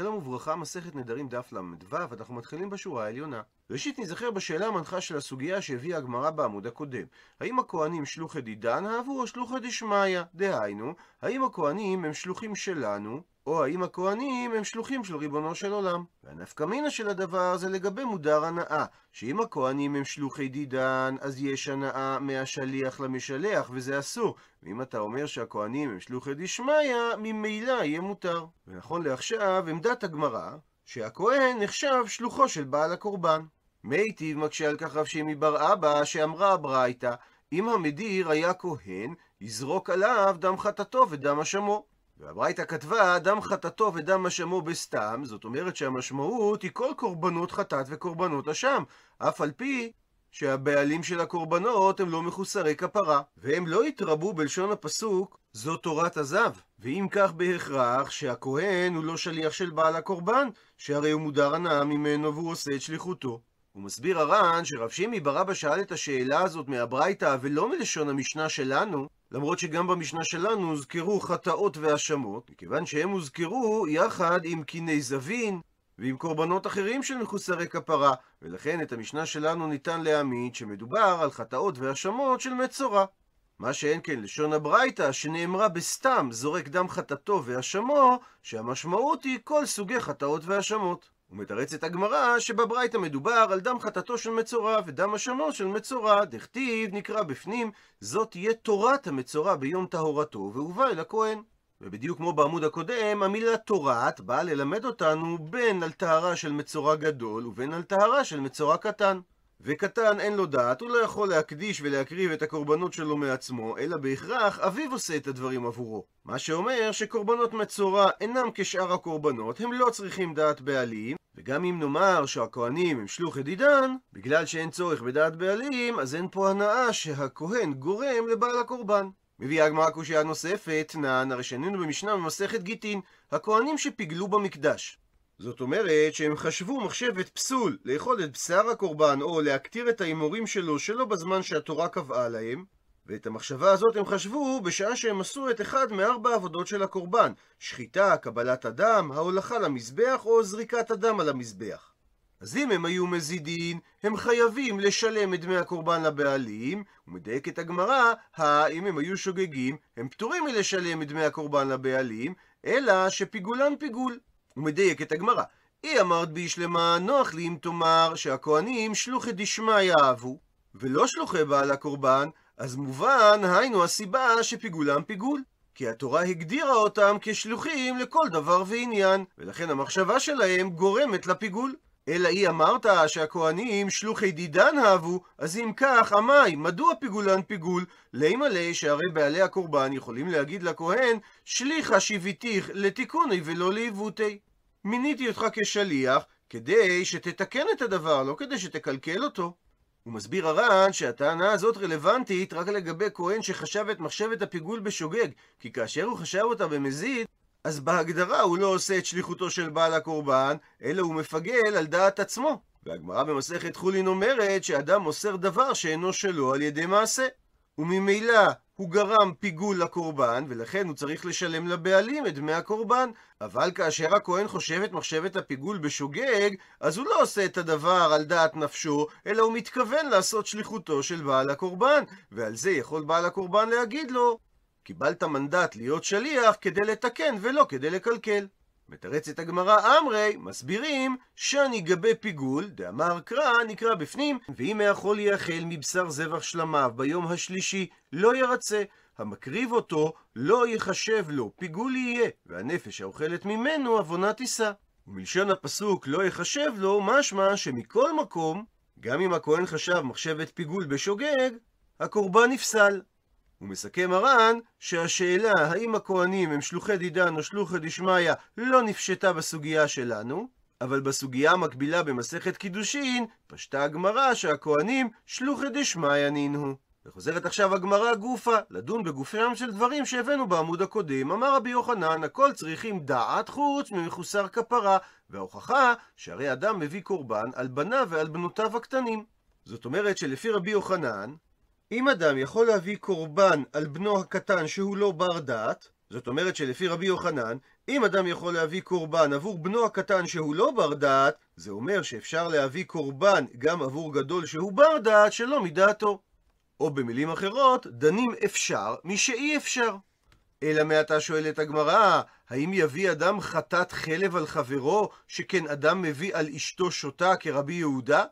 שלום וברכה, מסכת נדרים דף ל"ו, אנחנו מתחילים בשורה העליונה. ראשית נזכר בשאלה המנחה של הסוגיה שהביאה הגמרא בעמוד הקודם. האם הכהנים שלוחי דידן אהבו או שלוחי דשמיא? דהיינו, האם הכהנים הם שלוחים שלנו, או האם הכהנים הם שלוחים של ריבונו של עולם? והנפקא מינה של הדבר זה לגבי מודר הנאה, שאם הכהנים הם שלוחי דידן, אז יש הנאה מהשליח למשלח, וזה אסור. ואם אתה אומר שהכהנים הם שלוחי דשמיא, ממילא יהיה מותר. ונכון לעכשיו, עמדת הגמרא, שהכהן נחשב שלוחו של בעל הקורבן. מיטיב מקשה על כך רב שמי בר אבא, שאמרה הברייתא, אם המדיר היה כהן, יזרוק עליו דם חטאתו ודם אשמו. והברייתא כתבה, דם חטאתו ודם אשמו בסתם, זאת אומרת שהמשמעות היא כל קורבנות חטאת וקורבנות אשם, אף על פי שהבעלים של הקורבנות הם לא מחוסרי כפרה, והם לא יתרבו בלשון הפסוק, זו תורת הזב. ואם כך בהכרח שהכהן הוא לא שליח של בעל הקורבן, שהרי הוא מודר הנאה ממנו והוא עושה את שליחותו. הוא מסביר הר"ן שרב שימי ברבא שאל את השאלה הזאת מהברייתא ולא מלשון המשנה שלנו, למרות שגם במשנה שלנו הוזכרו חטאות והאשמות, מכיוון שהם הוזכרו יחד עם קיני זבין ועם קורבנות אחרים של מחוסרי כפרה, ולכן את המשנה שלנו ניתן להעמיד שמדובר על חטאות והאשמות של מצורע. מה שאין כן לשון הברייתא, שנאמרה בסתם זורק דם חטאתו והאשמו, שהמשמעות היא כל סוגי חטאות והאשמות. ומתרצת הגמרא שבברייתא מדובר על דם חטאתו של מצורע ודם אשמו של מצורע, דכתיב נקרא בפנים, זאת תהיה תורת המצורע ביום טהרתו, והובא אל הכהן. ובדיוק כמו בעמוד הקודם, המילה תורת באה ללמד אותנו בין על טהרה של מצורע גדול ובין על טהרה של מצורע קטן. וקטן אין לו דעת, הוא לא יכול להקדיש ולהקריב את הקורבנות שלו מעצמו, אלא בהכרח אביו עושה את הדברים עבורו. מה שאומר שקורבנות מצורע אינם כשאר הקורבנות, הם לא צריכים דעת בעלים, וגם אם נאמר שהכהנים הם שלוחי דידן, בגלל שאין צורך בדעת בעלים, אז אין פה הנאה שהכהן גורם לבעל הקורבן. מביאה הגמרא קושייה נוספת, נען, הרי שנינו במשנה במסכת גיטין, הכהנים שפיגלו במקדש. זאת אומרת שהם חשבו מחשבת פסול לאכול את בשר הקורבן או להקטיר את ההימורים שלו שלא בזמן שהתורה קבעה להם, ואת המחשבה הזאת הם חשבו בשעה שהם עשו את אחד מארבע עבודות של הקורבן שחיטה, קבלת הדם, ההולכה למזבח או זריקת הדם על המזבח. אז אם הם היו מזידין, הם חייבים לשלם את דמי הקורבן לבעלים, ומדייקת הגמרא, האם הם היו שוגגים, הם פטורים מלשלם את דמי הקורבן לבעלים, אלא שפיגולן פיגול. ומדייק את הגמרא. היא אמרת בישלמה, נוח לי אם תאמר שהכהנים שלוחי דשמיא אהבו, ולא שלוחי בעל הקורבן, אז מובן, היינו הסיבה שפיגולם פיגול. כי התורה הגדירה אותם כשלוחים לכל דבר ועניין, ולכן המחשבה שלהם גורמת לפיגול. אלא היא אמרת שהכהנים שלוחי דידן אהבו, אז אם כך, עמי, מדוע פיגולן פיגול? לימלא שהרי בעלי הקורבן יכולים להגיד לכהן, שליחה שיביתיך לתיקוני ולא לעיוותי. מיניתי אותך כשליח כדי שתתקן את הדבר, לא כדי שתקלקל אותו. הוא מסביר הר"ן שהטענה הזאת רלוונטית רק לגבי כהן שחשב את מחשבת הפיגול בשוגג, כי כאשר הוא חשב אותה במזיד, אז בהגדרה הוא לא עושה את שליחותו של בעל הקורבן, אלא הוא מפגל על דעת עצמו. והגמרא במסכת חולין אומרת שאדם מוסר דבר שאינו שלו על ידי מעשה. וממילא הוא גרם פיגול לקורבן, ולכן הוא צריך לשלם לבעלים את דמי הקורבן. אבל כאשר הכהן חושב את מחשבת הפיגול בשוגג, אז הוא לא עושה את הדבר על דעת נפשו, אלא הוא מתכוון לעשות שליחותו של בעל הקורבן, ועל זה יכול בעל הקורבן להגיד לו, קיבלת מנדט להיות שליח כדי לתקן ולא כדי לקלקל. מתרצת הגמרא אמרי, מסבירים, שאני גבי פיגול, דאמר קרא, נקרא בפנים, ואם יכול יאכל מבשר זבח שלמיו ביום השלישי, לא ירצה. המקריב אותו, לא יחשב לו, פיגול יהיה, והנפש האוכלת ממנו, עוונה תישא. ומלשון הפסוק לא יחשב לו, משמע שמכל מקום, גם אם הכהן חשב מחשבת פיגול בשוגג, הקורבן נפסל. הוא מסכם הר"ן שהשאלה האם הכהנים הם שלוחי דידן או שלוחי דשמיא לא נפשטה בסוגיה שלנו, אבל בסוגיה המקבילה במסכת קידושין פשטה הגמרא שהכהנים שלוחי דשמיא נינו. וחוזרת עכשיו הגמרא גופה, לדון בגופם של דברים שהבאנו בעמוד הקודם. אמר רבי יוחנן, הכל צריכים דעת חוץ ממחוסר כפרה, וההוכחה שהרי אדם מביא קורבן על בניו ועל בנותיו הקטנים. זאת אומרת שלפי רבי יוחנן, אם אדם יכול להביא קורבן על בנו הקטן שהוא לא בר דעת, זאת אומרת שלפי רבי יוחנן, אם אדם יכול להביא קורבן עבור בנו הקטן שהוא לא בר דעת, זה אומר שאפשר להביא קורבן גם עבור גדול שהוא בר דעת שלא מדעתו. או במילים אחרות, דנים אפשר משאי אפשר. אלא מעתה שואלת הגמרא, האם יביא אדם חטאת חלב על חברו, שכן אדם מביא על אשתו שותה כרבי יהודה?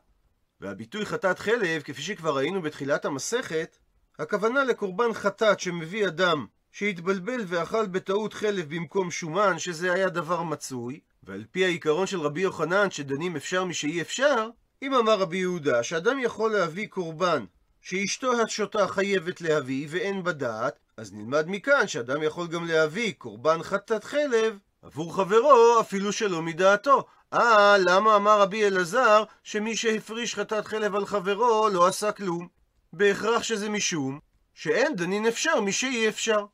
והביטוי חטאת חלב, כפי שכבר ראינו בתחילת המסכת, הכוונה לקורבן חטאת שמביא אדם שהתבלבל ואכל בטעות חלב במקום שומן, שזה היה דבר מצוי, ועל פי העיקרון של רבי יוחנן שדנים אפשר משאי אפשר, אם אמר רבי יהודה שאדם יכול להביא קורבן שאשתו השותה חייבת להביא ואין בה דעת, אז נלמד מכאן שאדם יכול גם להביא קורבן חטאת חלב עבור חברו אפילו שלא מדעתו. אה, למה אמר רבי אלעזר שמי שהפריש חטאת חלב על חברו לא עשה כלום? בהכרח שזה משום שאין דנין אפשר משאי אפשר.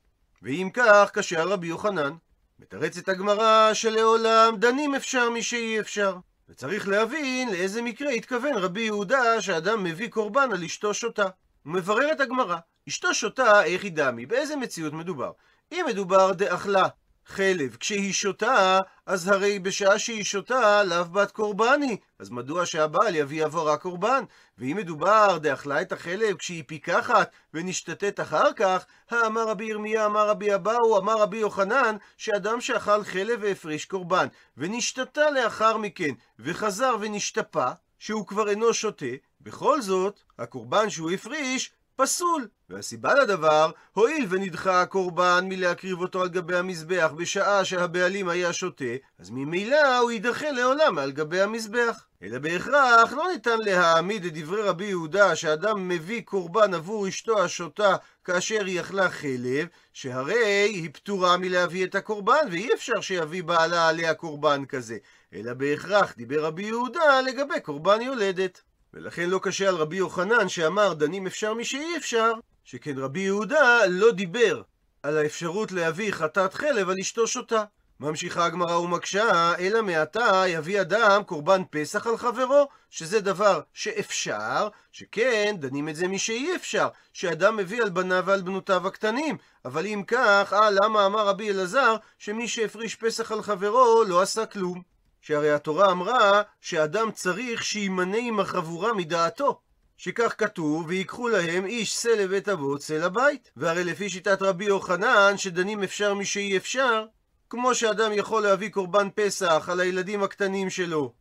ואם כך, קשה על רבי יוחנן. מתרצת הגמרא שלעולם דנים אפשר משאי אפשר. וצריך להבין לאיזה מקרה התכוון רבי יהודה שאדם מביא קורבן על אשתו שותה. הוא מברר את הגמרא, אשתו שותה איך היא דמי, באיזה מציאות מדובר? אם מדובר דאכלה חלב כשהיא שותה, אז הרי בשעה שהיא שותה, לאו בת קורבני. אז מדוע שהבעל יביא עבור רק קורבן? ואם מדובר דאכלה את החלב כשהיא פיקחת ונשתתת אחר כך, האמר רבי ירמיה, אמר רבי אבאו, אמר רבי יוחנן, שאדם שאכל חלב והפריש קורבן, ונשתתה לאחר מכן, וחזר ונשתפה, שהוא כבר אינו שותה, בכל זאת, הקורבן שהוא הפריש פסול. והסיבה לדבר, הואיל ונדחה הקורבן מלהקריב אותו על גבי המזבח בשעה שהבעלים היה שותה, אז ממילא הוא יידחה לעולם על גבי המזבח. אלא בהכרח לא ניתן להעמיד את דברי רבי יהודה שאדם מביא קורבן עבור אשתו השותה כאשר היא אכלה חלב, שהרי היא פטורה מלהביא את הקורבן ואי אפשר שיביא בעלה עליה קורבן כזה. אלא בהכרח דיבר רבי יהודה לגבי קורבן יולדת. ולכן לא קשה על רבי יוחנן שאמר דנים אפשר משאי אפשר, שכן רבי יהודה לא דיבר על האפשרות להביא חטאת חלב על אשתו שותה. ממשיכה הגמרא ומקשה, אלא מעתה יביא אדם קורבן פסח על חברו, שזה דבר שאפשר, שכן דנים את זה משאי אפשר, שאדם מביא על בניו ועל בנותיו הקטנים. אבל אם כך, אה, למה אמר רבי אלעזר שמי שהפריש פסח על חברו לא עשה כלום? שהרי התורה אמרה שאדם צריך שימנה עם החבורה מדעתו. שכך כתוב, ויקחו להם איש שא לבית אבות, שא לבית. והרי לפי שיטת רבי יוחנן, שדנים אפשר משאי אפשר, כמו שאדם יכול להביא קורבן פסח על הילדים הקטנים שלו,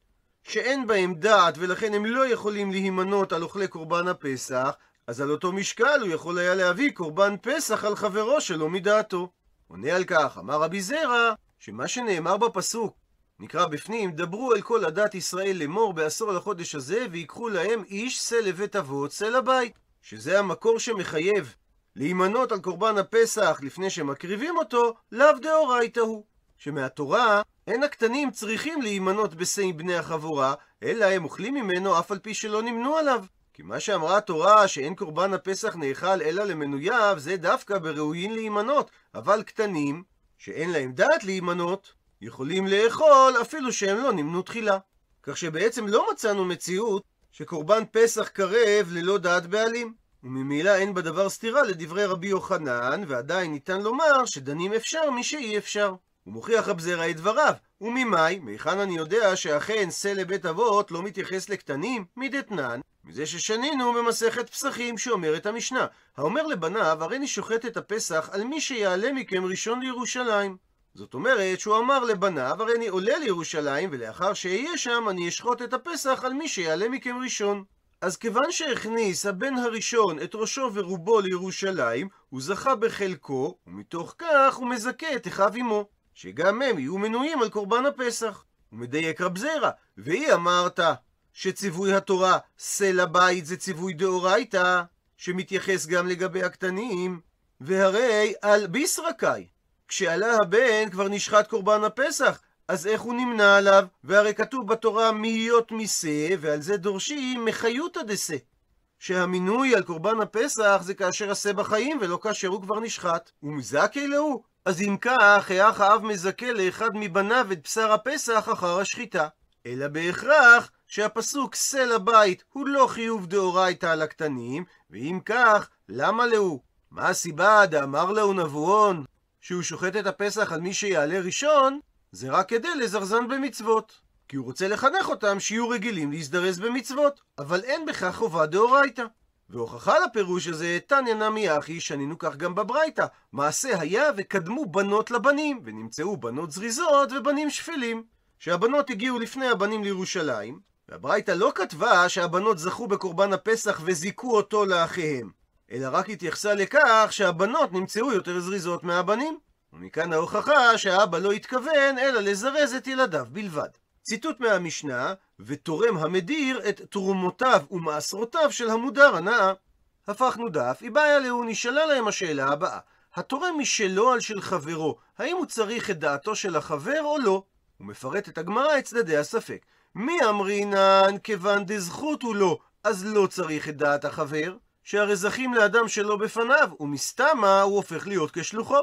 שאין בהם דעת ולכן הם לא יכולים להימנות על אוכלי קורבן הפסח, אז על אותו משקל הוא יכול היה להביא קורבן פסח על חברו שלו מדעתו. עונה על כך, אמר רבי זרע, שמה שנאמר בפסוק נקרא בפנים, דברו אל כל עדת ישראל לאמור בעשור לחודש הזה, ויקחו להם איש שא לבית אבות, שא לבית. שזה המקור שמחייב להימנות על קורבן הפסח לפני שמקריבים אותו, לאו דאורייתא הוא. שמהתורה אין הקטנים צריכים להימנות בשא בני החבורה, אלא הם אוכלים ממנו אף על פי שלא נמנו עליו. כי מה שאמרה התורה שאין קורבן הפסח נאכל אלא למנוייו, זה דווקא בראויין להימנות, אבל קטנים, שאין להם דעת להימנות, יכולים לאכול אפילו שהם לא נמנו תחילה. כך שבעצם לא מצאנו מציאות שקורבן פסח קרב ללא דעת בעלים. וממילא אין בדבר סתירה לדברי רבי יוחנן, ועדיין ניתן לומר שדנים אפשר משאי אפשר. הוא מוכיח רב זרע את דבריו. וממאי, מהיכן אני יודע שאכן שא לבית אבות לא מתייחס לקטנים? מדתנן, מזה ששנינו במסכת פסחים שאומרת המשנה. האומר לבניו, הריני שוחט את הפסח על מי שיעלה מכם ראשון לירושלים. זאת אומרת שהוא אמר לבניו, הרי אני עולה לירושלים, ולאחר שאהיה שם אני אשחוט את הפסח על מי שיעלה מכם ראשון. אז כיוון שהכניס הבן הראשון את ראשו ורובו לירושלים, הוא זכה בחלקו, ומתוך כך הוא מזכה את אחיו עמו, שגם הם יהיו מנויים על קורבן הפסח. הוא מדייק רב זרע, והיא אמרת שציווי התורה שא לבית זה ציווי דאורייתא, שמתייחס גם לגבי הקטנים, והרי על ביסרקאי, כשעלה הבן כבר נשחט קורבן הפסח, אז איך הוא נמנה עליו? והרי כתוב בתורה מהיות משה, ועל זה דורשים מחיותא דשה. שהמינוי על קורבן הפסח זה כאשר עשה בחיים ולא כאשר הוא כבר נשחט. ומזכי להו? אז אם כך, האח האב מזכה לאחד מבניו את בשר הפסח אחר השחיטה. אלא בהכרח שהפסוק שא לבית הוא לא חיוב דאורייתא על הקטנים, ואם כך, למה להו? מה הסיבה דאמר להו נבואון? שהוא שוחט את הפסח על מי שיעלה ראשון, זה רק כדי לזרזן במצוות. כי הוא רוצה לחנך אותם שיהיו רגילים להזדרז במצוות, אבל אין בכך חובה דאורייתא. והוכחה לפירוש הזה, תניא נמי אחי, שנינו כך גם בברייתא. מעשה היה וקדמו בנות לבנים, ונמצאו בנות זריזות ובנים שפלים. שהבנות הגיעו לפני הבנים לירושלים, והברייתא לא כתבה שהבנות זכו בקורבן הפסח וזיכו אותו לאחיהם, אלא רק התייחסה לכך שהבנות נמצאו יותר זריזות מהבנים. ומכאן ההוכחה שהאבא לא התכוון אלא לזרז את ילדיו בלבד. ציטוט מהמשנה, ותורם המדיר את תרומותיו ומעשרותיו של המודר הנאה. הפכנו דף, איבעיה לאו נשאלה להם השאלה הבאה: התורם משלו על של חברו, האם הוא צריך את דעתו של החבר או לא? הוא מפרט את הגמרא את צדדי הספק. מי אמרינן כיוון דזכות הוא לא, אז לא צריך את דעת החבר, שהרי זכים לאדם שלא בפניו, ומסתמה הוא הופך להיות כשלוחו.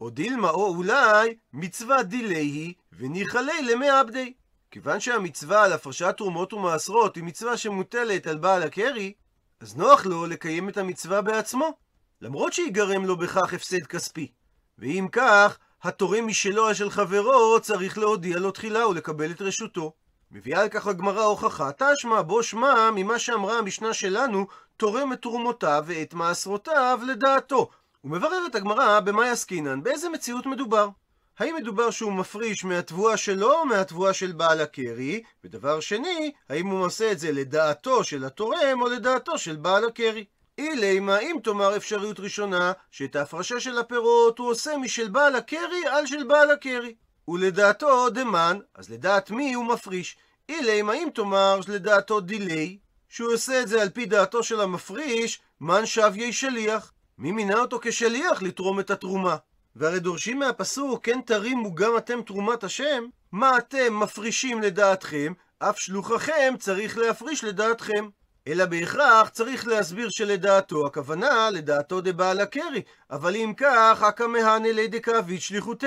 או דילמה או אולי מצווה דילי וניחא ליה למעבדי. כיוון שהמצווה על הפרשת תרומות ומעשרות היא מצווה שמוטלת על בעל הקרי, אז נוח לו לקיים את המצווה בעצמו, למרות שיגרם לו בכך הפסד כספי. ואם כך, התורם משלו של חברו צריך להודיע לו תחילה ולקבל את רשותו. מביאה על כך הגמרא הוכחה, תשמע בו שמע ממה שאמרה המשנה שלנו, תורם את תרומותיו ואת מעשרותיו לדעתו. ומבררת הגמרא במה יסקינן, באיזה מציאות מדובר. האם מדובר שהוא מפריש מהתבואה שלו או מהתבואה של בעל הקרי? ודבר שני, האם הוא עושה את זה לדעתו של התורם או לדעתו של בעל הקרי? אילימה, אם תאמר אפשריות ראשונה, שאת ההפרשה של הפירות הוא עושה משל בעל הקרי על של בעל הקרי. ולדעתו דמן, אז לדעת מי הוא מפריש. אילימה, אם תאמר שלדעתו דילי, שהוא עושה את זה על פי דעתו של המפריש, מן שביה שליח. מי מינה אותו כשליח לתרום את התרומה? והרי דורשים מהפסוק, כן תרימו גם אתם תרומת השם, מה אתם מפרישים לדעתכם, אף שלוחכם צריך להפריש לדעתכם. אלא בהכרח צריך להסביר שלדעתו הכוונה לדעתו דבעל הקרי, אבל אם כך, אקא מהנה לידי כאבית שליחותי.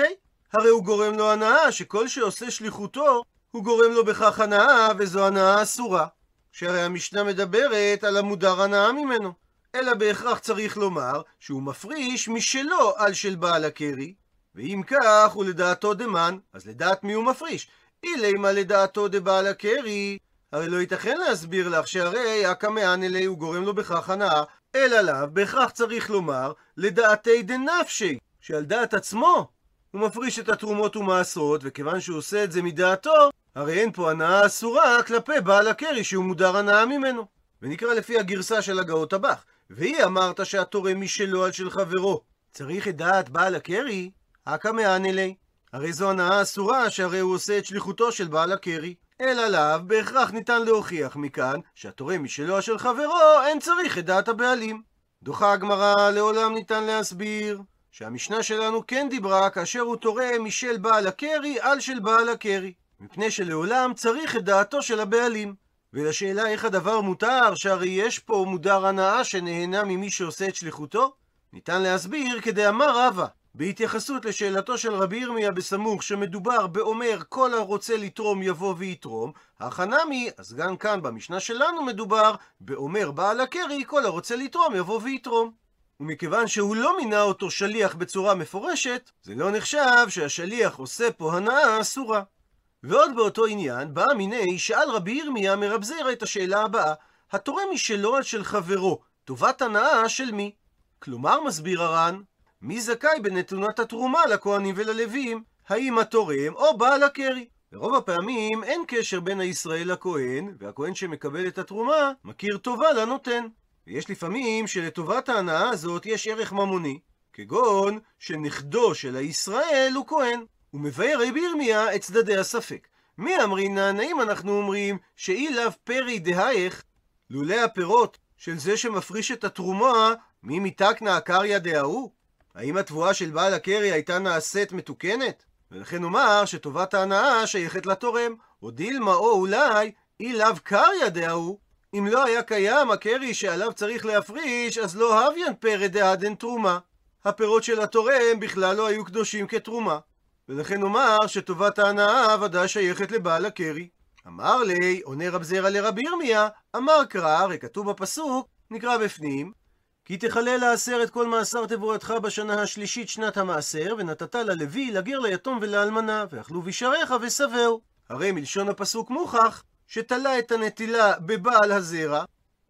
הרי הוא גורם לו הנאה, שכל שעושה שליחותו, הוא גורם לו בכך הנאה, וזו הנאה אסורה. שהרי המשנה מדברת על המודר הנאה ממנו. אלא בהכרח צריך לומר שהוא מפריש משלו על של בעל הקרי, ואם כך הוא לדעתו דמן, אז לדעת מי הוא מפריש. אילימה לדעתו דבעל הקרי, הרי לא ייתכן להסביר לך שהרי אקא מאנלי הוא גורם לו בכך הנאה, אלא לאו בהכרח צריך לומר לדעתי דנפשי, שעל דעת עצמו הוא מפריש את התרומות ומעשרות, וכיוון שהוא עושה את זה מדעתו, הרי אין פה הנאה אסורה כלפי בעל הקרי שהוא מודר הנאה ממנו. ונקרא לפי הגרסה של הגאות הבך. והיא אמרת שהתורם משלו על של חברו. צריך את דעת בעל הקרי? אקא מאנלי. הרי זו הנאה אסורה שהרי הוא עושה את שליחותו של בעל הקרי. אלא לאו בהכרח ניתן להוכיח מכאן שהתורם משלו של חברו אין צריך את דעת הבעלים. דוחה הגמרא לעולם ניתן להסביר שהמשנה שלנו כן דיברה כאשר הוא תורם משל בעל הקרי על של בעל הקרי. מפני שלעולם צריך את דעתו של הבעלים. ולשאלה איך הדבר מותר, שהרי יש פה מודר הנאה שנהנה ממי שעושה את שליחותו? ניתן להסביר כדאמר רבא, בהתייחסות לשאלתו של רבי ירמיה בסמוך שמדובר באומר כל הרוצה לתרום יבוא ויתרום, החנמי, אז גם כאן במשנה שלנו מדובר באומר בעל הקרי כל הרוצה לתרום יבוא ויתרום. ומכיוון שהוא לא מינה אותו שליח בצורה מפורשת, זה לא נחשב שהשליח עושה פה הנאה אסורה. ועוד באותו עניין, בא מיני שאל רבי ירמיה מרב זירא את השאלה הבאה, התורם משלו על של חברו, טובת הנאה של מי? כלומר, מסביר הר"ן, מי זכאי בנתונת התרומה לכהנים וללווים? האם התורם או בעל הקרי? ברוב הפעמים אין קשר בין הישראל לכהן, והכהן שמקבל את התרומה מכיר טובה לנותן. ויש לפעמים שלטובת ההנאה הזאת יש ערך ממוני, כגון שנכדו של הישראל הוא כהן. ומבאר רבי ירמיה את צדדי הספק. מי אמרינן, האם אנחנו אומרים שאי לאו פרי דהייך, לולא הפירות של זה שמפריש את התרומה, מי מתקנה הקריא דההוא? האם התבואה של בעל הקרי הייתה נעשית מתוקנת? ולכן נאמר שטובת ההנאה שייכת לתורם, או דילמה או אולי אי לאו קריא דההוא. אם לא היה קיים הקרי שעליו צריך להפריש, אז לא הוויין פרא דהדן תרומה. הפירות של התורם בכלל לא היו קדושים כתרומה. ולכן נאמר שטובת ההנאה ודאי שייכת לבעל הקרי. אמר לי, עונה רב זרע לרבי ירמיה, אמר קרא, הרי כתוב בפסוק, נקרא בפנים, כי תחלל העשר את כל מאסר תבואתך בשנה השלישית שנת המעשר, ונתת ללוי, לגר, ליתום ולאלמנה, ואכלו בשעריך ושבעו. הרי מלשון הפסוק מוכח, שתלה את הנטילה בבעל הזרע,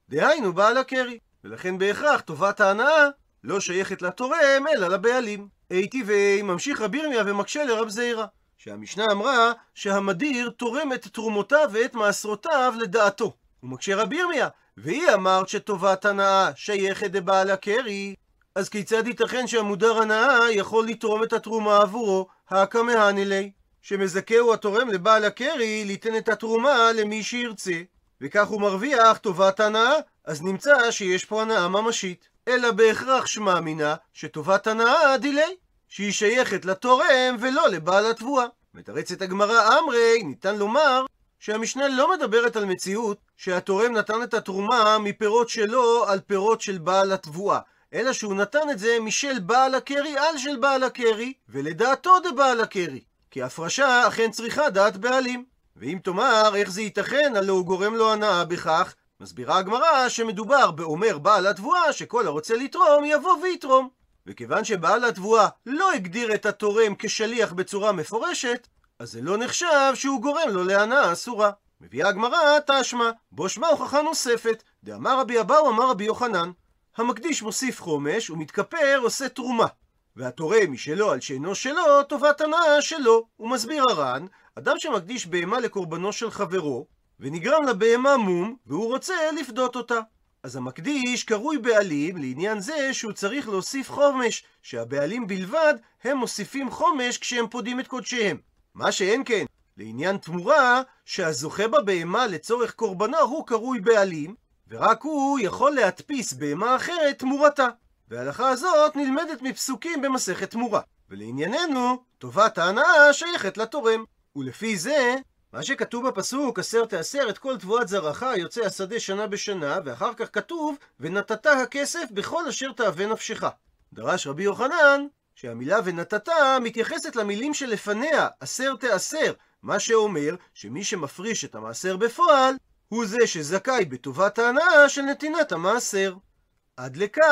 דהיינו בעל הקרי. ולכן בהכרח טובת ההנאה לא שייכת לתורם, אלא לבעלים. היטיבי ממשיך רבי ירמיה ומקשה לרב זעירא, שהמשנה אמרה שהמדיר תורם את תרומותיו ואת מעשרותיו לדעתו. הוא מקשה רבי ירמיה, והיא אמרת שטובת הנאה שייכת לבעל הקרי, אז כיצד ייתכן שהמודר הנאה יכול לתרום את התרומה עבורו, הקמהני ליה? שמזכהו התורם לבעל הקרי ליתן את התרומה למי שירצה, וכך הוא מרוויח טובת הנאה, אז נמצא שיש פה הנאה ממשית. אלא בהכרח שמע מינה שטובת הנאה דילי, שהיא שייכת לתורם ולא לבעל התבואה. מתרצת הגמרא אמרי, ניתן לומר שהמשנה לא מדברת על מציאות שהתורם נתן את התרומה מפירות שלו על פירות של בעל התבואה, אלא שהוא נתן את זה משל בעל הקרי על של בעל הקרי, ולדעתו דבעל הקרי. כי הפרשה אכן צריכה דעת בעלים. ואם תאמר איך זה ייתכן, הלא הוא גורם לו הנאה בכך, מסבירה הגמרא שמדובר באומר בעל התבואה שכל הרוצה לתרום יבוא ויתרום. וכיוון שבעל התבואה לא הגדיר את התורם כשליח בצורה מפורשת, אז זה לא נחשב שהוא גורם לו להנאה אסורה. מביאה הגמרא תשמע, בו שמע הוכחה נוספת, דאמר רבי אבאו אמר רבי יוחנן, המקדיש מוסיף חומש ומתכפר עושה תרומה. והתורם משלו על שאינו שלו, טובת הנאה שלו. הוא מסביר הר"ן, אדם שמקדיש בהמה לקורבנו של חברו, ונגרם לבהמה מום, והוא רוצה לפדות אותה. אז המקדיש קרוי בעלים לעניין זה שהוא צריך להוסיף חומש, שהבעלים בלבד הם מוסיפים חומש כשהם פודים את קודשיהם. מה שאין כן, לעניין תמורה, שהזוכה בבהמה לצורך קורבנו הוא קרוי בעלים, ורק הוא יכול להדפיס בהמה אחרת תמורתה. וההלכה הזאת נלמדת מפסוקים במסכת תמורה. ולענייננו, טובת ההנאה שייכת לתורם. ולפי זה, מה שכתוב בפסוק, עשר תעשר את כל תבואת זרעך יוצא השדה שנה בשנה, ואחר כך כתוב, ונתת הכסף בכל אשר תאווה נפשך. דרש רבי יוחנן, שהמילה ונתת מתייחסת למילים שלפניה, עשר תעשר, מה שאומר שמי שמפריש את המעשר בפועל, הוא זה שזכאי בטובת ההנאה של נתינת המעשר. עד לכאן